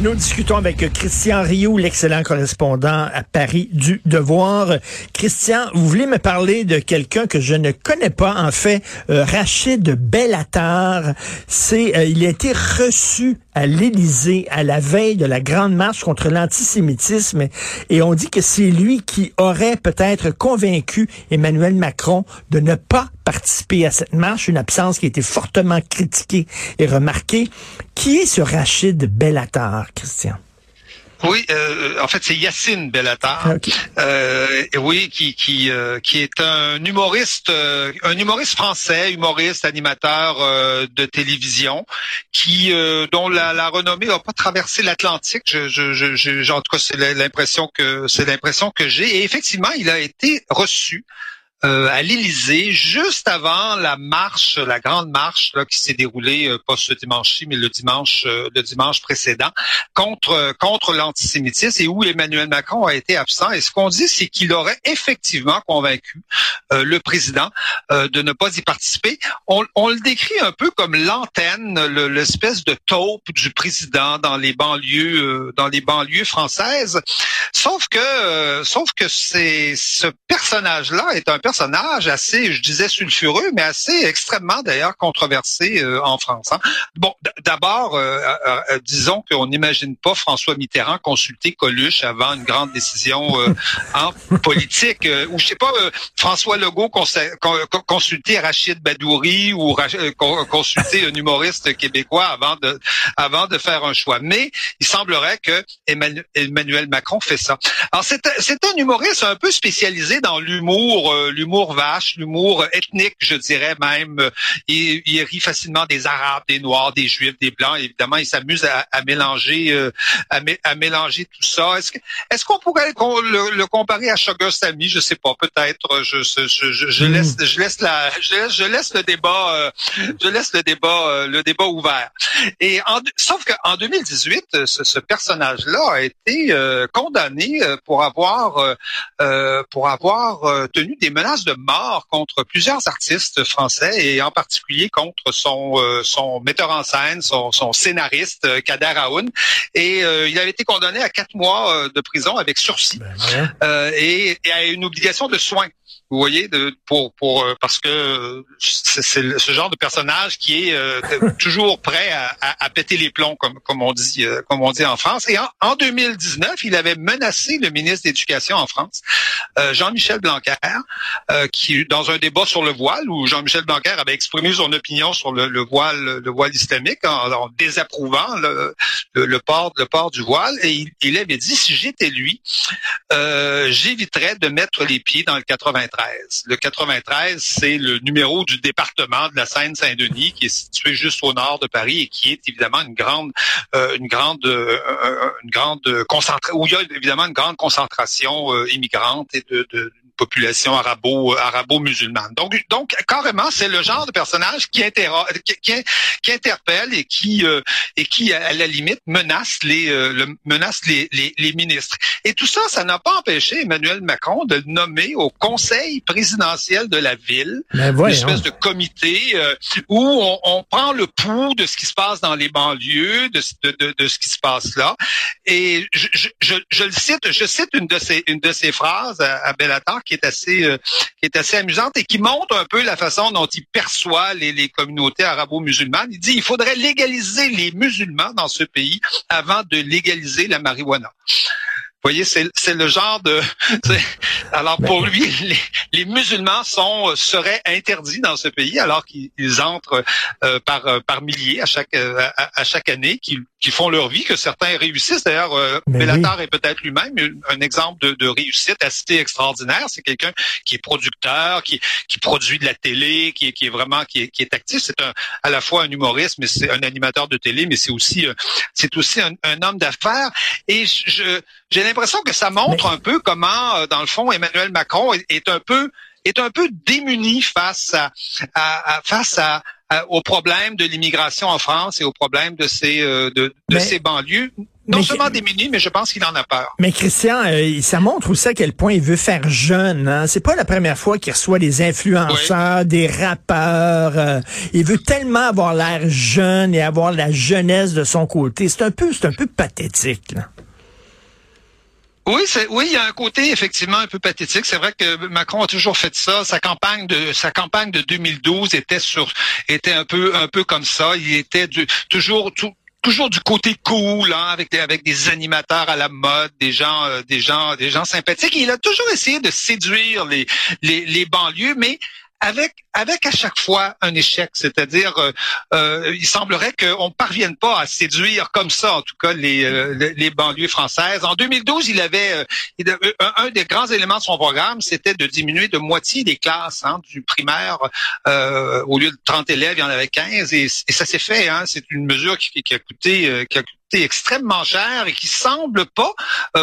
Nous discutons avec Christian Rioux, l'excellent correspondant à Paris du Devoir. Christian, vous voulez me parler de quelqu'un que je ne connais pas, en fait, euh, Rachid Bellatar. C'est, euh, il a été reçu à l'Élysée à la veille de la grande marche contre l'antisémitisme et on dit que c'est lui qui aurait peut-être convaincu Emmanuel Macron de ne pas participer à cette marche, une absence qui a été fortement critiquée et remarquée. Qui est ce Rachid Bellatar, Christian? Oui, euh, en fait, c'est Yacine Bellatar. Ah, ok. Euh, oui, qui qui euh, qui est un humoriste, euh, un humoriste français, humoriste, animateur euh, de télévision, qui euh, dont la, la renommée n'a pas traversé l'Atlantique. Je, je, je, je- en tout cas, c'est l'impression que c'est l'impression que j'ai. Et effectivement, il a été reçu. Euh, à l'Élysée, juste avant la marche, la grande marche là, qui s'est déroulée euh, pas ce dimanche-ci, mais le dimanche, euh, le dimanche précédent, contre euh, contre l'antisémitisme et où Emmanuel Macron a été absent. Et ce qu'on dit, c'est qu'il aurait effectivement convaincu euh, le président euh, de ne pas y participer. On, on le décrit un peu comme l'antenne, le- l'espèce de taupe du président dans les banlieues dans les banlieues françaises. Sauf que sauf que c'est ce personnage-là est un personnage assez, je disais sulfureux, mais assez extrêmement d'ailleurs controversé euh, en France. hein. Bon, d'abord, euh, euh, euh, disons qu'on n'imagine pas François Mitterrand consulter Coluche avant une grande décision en politique, ou je sais pas, François Legault consulter Rachid Badouri ou consulter un humoriste québécois avant de avant de faire un choix. Mais il semblerait que Emmanuel, Macron fait ça. Alors c'est un- humoriste un peu spécialisé dans l'humour, l'humour vache, l'humour ethnique, je dirais même. Euh, Il, il rit facilement des Arabes, des Noirs, des Juifs, des Blancs. Évidemment, il s'amuse à, à mélanger, euh, à, mé- à mélanger tout ça. Est-ce est-ce qu'on pourrait le, le comparer à Sugar Sammy Je sais pas, peut-être. Je, je, je, je- je Mm. laisse, je laisse la, je laisse, je laisse le débat, euh, je laisse le débat, euh, le débat ouvert. Et en, sauf qu'en 2018, euh, ce, ce personnage-là a été euh, condamné euh, pour avoir euh, euh, pour avoir euh, tenu des menaces de mort contre plusieurs artistes français et en particulier contre son euh, son metteur en scène, son, son scénariste euh, Kader Aoun. Et euh, il avait été condamné à quatre mois euh, de prison avec sursis Ben, euh, et, et à une obligation de soins. Vous voyez, pour euh, parce que euh, c'est ce genre de personnage qui est euh, toujours prêt à, péter les plombs, comme on dit comme on dit en France. Et en, en 2019, il avait menacé le ministre de l'Éducation en France, Jean-Michel Blanquer, qui dans un débat sur le voile où Jean-Michel Blanquer avait exprimé son opinion sur le, le voile le voile islamique en, désapprouvant le, port du voile et il, il avait dit si j'étais lui j'éviterais de mettre les pieds dans le 93. Le 93, c'est le numéro du département de la Seine-Saint-Denis qui est situé juste au nord de Paris et qui est évidemment une grande, euh, une grande, euh, une grande concentration où il y a évidemment une grande concentration euh, immigrante et de, de population arabo arabo-musulmane. Donc donc carrément c'est le genre de personnage qui, interpelle et qui euh, et qui à la limite menace les euh, le- menace les, les, les ministres. Et tout ça, ça n'a pas empêché Emmanuel Macron de le nommer au conseil présidentiel de la ville, Ben, une espèce de comité euh, où on, on prend le pouls de ce qui se passe dans les banlieues, de, de, de, de ce qui se passe là. Et je, je, je, je le cite, je cite une de ces une de ces phrases à, à Bellatar qui est assez euh, qui est assez amusante et qui montre un peu la façon dont il perçoit les, les communautés arabo-musulmanes. Il dit il faudrait légaliser les musulmans dans ce pays avant de légaliser la marijuana. Vous voyez, c'est c'est le genre de. Alors pour lui, les, les musulmans sont euh, seraient interdits dans ce pays alors qu'ils ils entrent euh, par euh, par milliers à chaque euh, à, à chaque année, qui qui font leur vie, que certains réussissent. D'ailleurs, euh, Mais Bellatar est peut-être lui-même un exemple de, de réussite assez extraordinaire. C'est quelqu'un qui est producteur, qui qui produit de la télé, qui est qui est vraiment qui est, qui est actif. C'est un à la fois un humoriste, mais c'est un animateur de télé, mais c'est aussi euh, c'est aussi un, un homme d'affaires. Et je j'ai l'impression que ça montre un peu comment, euh, dans le fond, Emmanuel Macron est, est un peu est un peu démuni face à, à- à- face à, à- aux problèmes de l'immigration en France et aux problèmes de ces euh, de, de ces banlieues. non seulement démuni, mais je pense qu'il en a peur. Mais Christian, euh, ça montre aussi à quel point il veut faire jeune. Hein? C'est pas la première fois qu'il reçoit des influenceurs, des rappeurs. Euh, il veut tellement avoir l'air jeune et avoir la jeunesse de son côté. C'est un peu, c'est un peu pathétique. Là. Oui, c'est oui, il y a un côté effectivement un peu pathétique. C'est vrai que Macron a toujours fait ça. Sa campagne de sa campagne de 2012 était sur était un peu un peu comme ça. Il était du, toujours toujours du côté cool, hein, avec des, avec des animateurs à la mode, des gens, euh, des gens, des gens sympathiques. il a toujours essayé de séduire les, les, les banlieues, mais avec avec à chaque fois un échec, c'est-à-dire euh, euh, il semblerait qu'on ne parvienne pas à séduire comme ça, en tout cas les, euh, les banlieues françaises. En 2012, il avait, un, des grands éléments de son programme, c'était de diminuer de moitié les classes hein, du primaire. au lieu de 30 élèves, il y en avait 15 et, ça s'est fait. Hein, c'est une mesure qui a coûté qui a coûté extrêmement cher et qui semble pas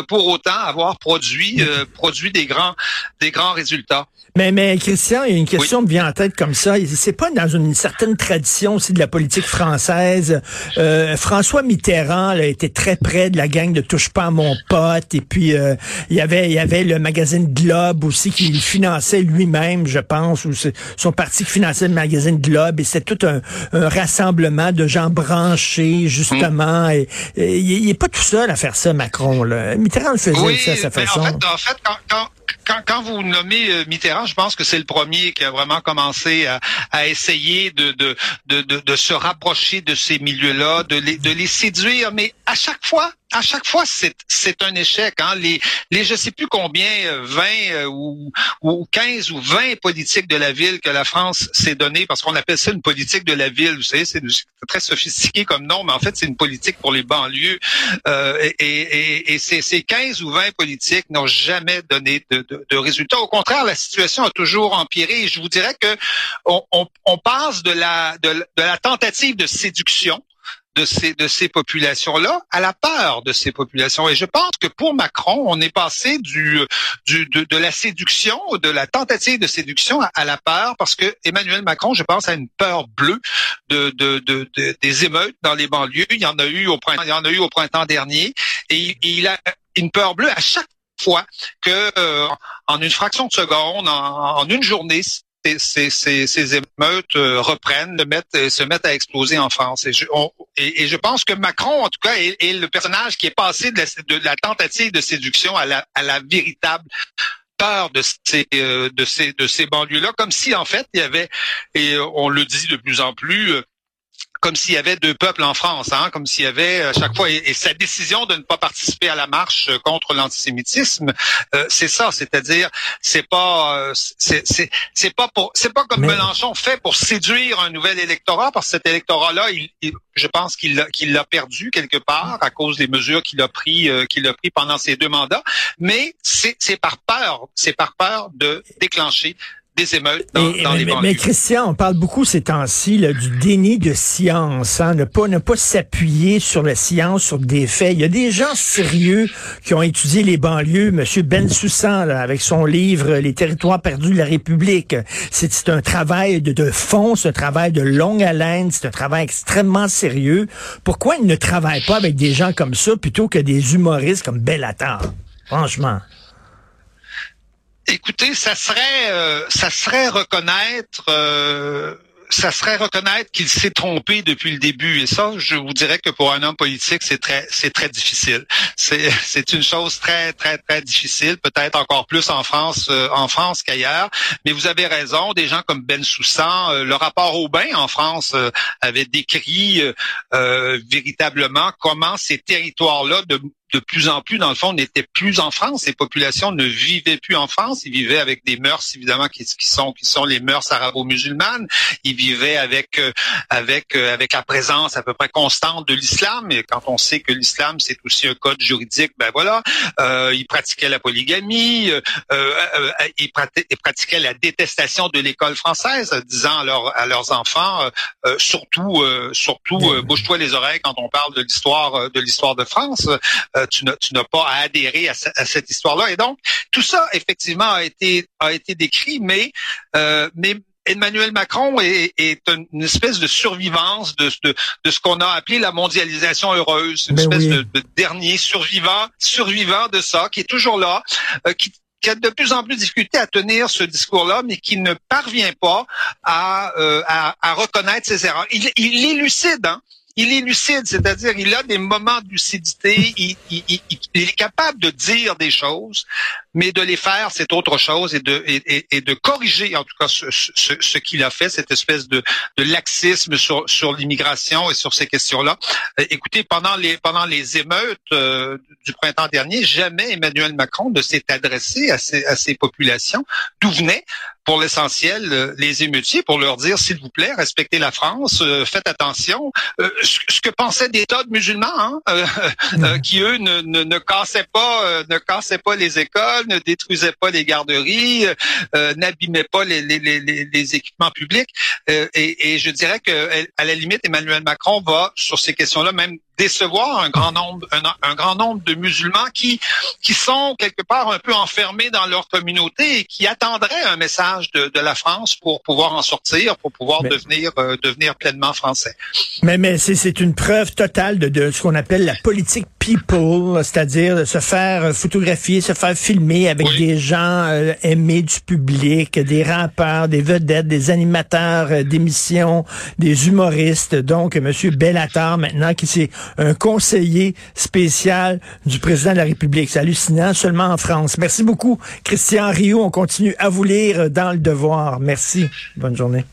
pour autant avoir produit produit des grands des grands résultats. Mais, mais Christian, il y a une question me vient en tête comme ça. C'est pas dans une certaine tradition aussi de la politique française. Euh, François Mitterrand a été très près de la gang de Touche pas à mon pote. Et puis, euh, il y avait il y avait le magazine Globe aussi qui finançait lui-même, je pense, ou son parti qui finançait le magazine Globe. Et c'était tout un, rassemblement de gens branchés, justement. Et, il n'est pas tout seul à faire ça, Macron. Là. Mitterrand le faisait ça à sa façon. En fait, en fait quand quand, quand vous nommez euh, Mitterrand, je pense que c'est le premier qui a vraiment commencé à, à essayer de, de, de, de, se rapprocher de ces milieux-là, de les, de les séduire, mais à chaque fois, à chaque fois, c'est, un échec. Hein. Les, les je sais plus combien, 20 euh, euh, ou, ou 15 ou 20 politiques de la ville que la France s'est donnée, parce qu'on appelle ça une politique de la ville. Vous savez, c'est très sophistiqué comme nom, mais en fait, c'est une politique pour les banlieues. Euh, et, et, et ces, ces 15 ou 20 politiques n'ont jamais donné de, de, de, résultats. Au contraire, la situation a toujours empiré. Et je vous dirais que on, on, on passe de la, de la tentative de séduction de ces de ces populations-là à la peur de ces populations. Et je pense que pour Macron, on est passé du, du de, de, la séduction, de la tentative de séduction à, la peur, parce que Emmanuel Macron, je pense, a une peur bleue de, de, de, des émeutes dans les banlieues. Il y en a eu au printemps, il y en a eu au printemps dernier, et, il a une peur bleue à chaque fois que euh, en une fraction de seconde, en, en une journée, ces, émeutes euh, reprennent, euh, se mettent à exploser en France. Et je, pense que Macron, en tout cas, est, le personnage qui est passé de la, tentative de séduction à la, à la véritable peur de ces euh, de ces de ces banlieues-là, comme si en fait il y avait et on le dit de plus en plus comme s'il y avait deux peuples en France, hein, comme s'il y avait à euh, chaque fois et, sa décision de ne pas participer à la marche euh, contre l'antisémitisme, euh, c'est ça, c'est-à-dire c'est pas c'est c'est pas pour c'est pas comme Mélenchon fait pour séduire un nouvel électorat parce que cet électorat-là, il, je pense qu'il l'a qu'il l'a perdu quelque part à cause des mesures qu'il a pris qu'il a pris pendant ses deux mandats, mais c'est c'est par peur, c'est par peur de déclencher des émeutes dans, les mais, mais, Christian, on parle beaucoup ces temps-ci du déni de science, hein, ne pas ne pas s'appuyer sur la science, sur des faits. Il y a des gens sérieux qui ont étudié les banlieues. Monsieur Ben Soussan, avec son livre Les territoires perdus de la République, c'est un travail de, de fond, c'est un travail de longue haleine, c'est un travail extrêmement sérieux. Pourquoi il ne travaille pas avec des gens comme ça plutôt que des humoristes comme Bellatar? Franchement. Écoutez, ça serait, euh, ça serait reconnaître. Euh, ça serait reconnaître qu'il s'est trompé depuis le début. Et ça, je vous dirais que pour un homme politique, c'est très, c'est très difficile. C'est, une chose très, très, très difficile, peut-être encore plus en France, euh, en France qu'ailleurs. Mais vous avez raison, des gens comme Ben Soussan, le rapport au bain en France avait décrit véritablement comment ces territoires-là de de plus en plus, dans le fond, n'étaient plus en France. Ces populations ne vivaient plus en France. Ils vivaient avec des mœurs, évidemment, qui, sont qui sont les mœurs arabo-musulmanes. Ils vivaient avec euh, avec euh, avec la présence à peu près constante de l'islam. Et quand on sait que l'islam c'est aussi un code juridique, ben voilà, euh, ils pratiquaient la polygamie, euh, ils, pratiquaient la détestation de l'école française, disant à, à leurs enfants, surtout surtout bouge-toi les oreilles quand on parle de l'histoire de l'histoire de France. Euh, tu n'as pas à adhérer à, cette histoire-là. Et donc, tout ça, effectivement, a été, a été décrit, mais, euh, mais Emmanuel Macron est, est, une espèce de survivance de, de, de ce qu'on a appelé la mondialisation heureuse, une ben espèce de, de, dernier survivant, survivant de ça, qui est toujours là, euh, qui qui a de plus en plus difficulté à tenir ce discours-là, mais qui ne parvient pas à, euh, à, à, reconnaître ses erreurs. Il, il est lucide, hein? Il est lucide, c'est-à-dire il a des moments de lucidité, il, est capable de dire des choses, mais de les faire, c'est autre chose, et de, de corriger en tout cas ce, qu'il a fait, cette espèce de, de laxisme sur, sur l'immigration et sur ces questions-là. Euh, écoutez, pendant les, pendant les émeutes euh, du printemps dernier, jamais Emmanuel Macron ne s'est adressé à ces, à ces populations, d'où venaient pour l'essentiel euh, les émeutiers pour leur dire s'il vous plaît respectez la France faites attention ce, que pensaient des tas de musulmans hein, mm. qui eux ne, ne, ne cassaient pas ne cassaient pas les écoles ne détruisait pas les garderies, euh, euh, n'abîmait pas les, les, les, les, équipements publics. Euh, et, et, je dirais que à la limite, Emmanuel Macron va sur ces questions-là même décevoir un grand nombre un, grand nombre de musulmans qui qui sont quelque part un peu enfermés dans leur communauté et qui attendraient un message de, de la France pour pouvoir en sortir, pour pouvoir devenir devenir pleinement français. Mais mais c'est une preuve totale de, de ce qu'on appelle la politique people, c'est-à-dire se faire photographier, se faire filmer avec des gens euh, aimés du public, des rappeurs, des vedettes, des animateurs euh, d'émissions, des humoristes. Donc, Monsieur Bellatar, maintenant, qui c'est un conseiller spécial du président de la République. C'est hallucinant, seulement en France. Merci beaucoup, Christian Rio. On continue à vous lire dans le devoir. Merci. Bonne journée.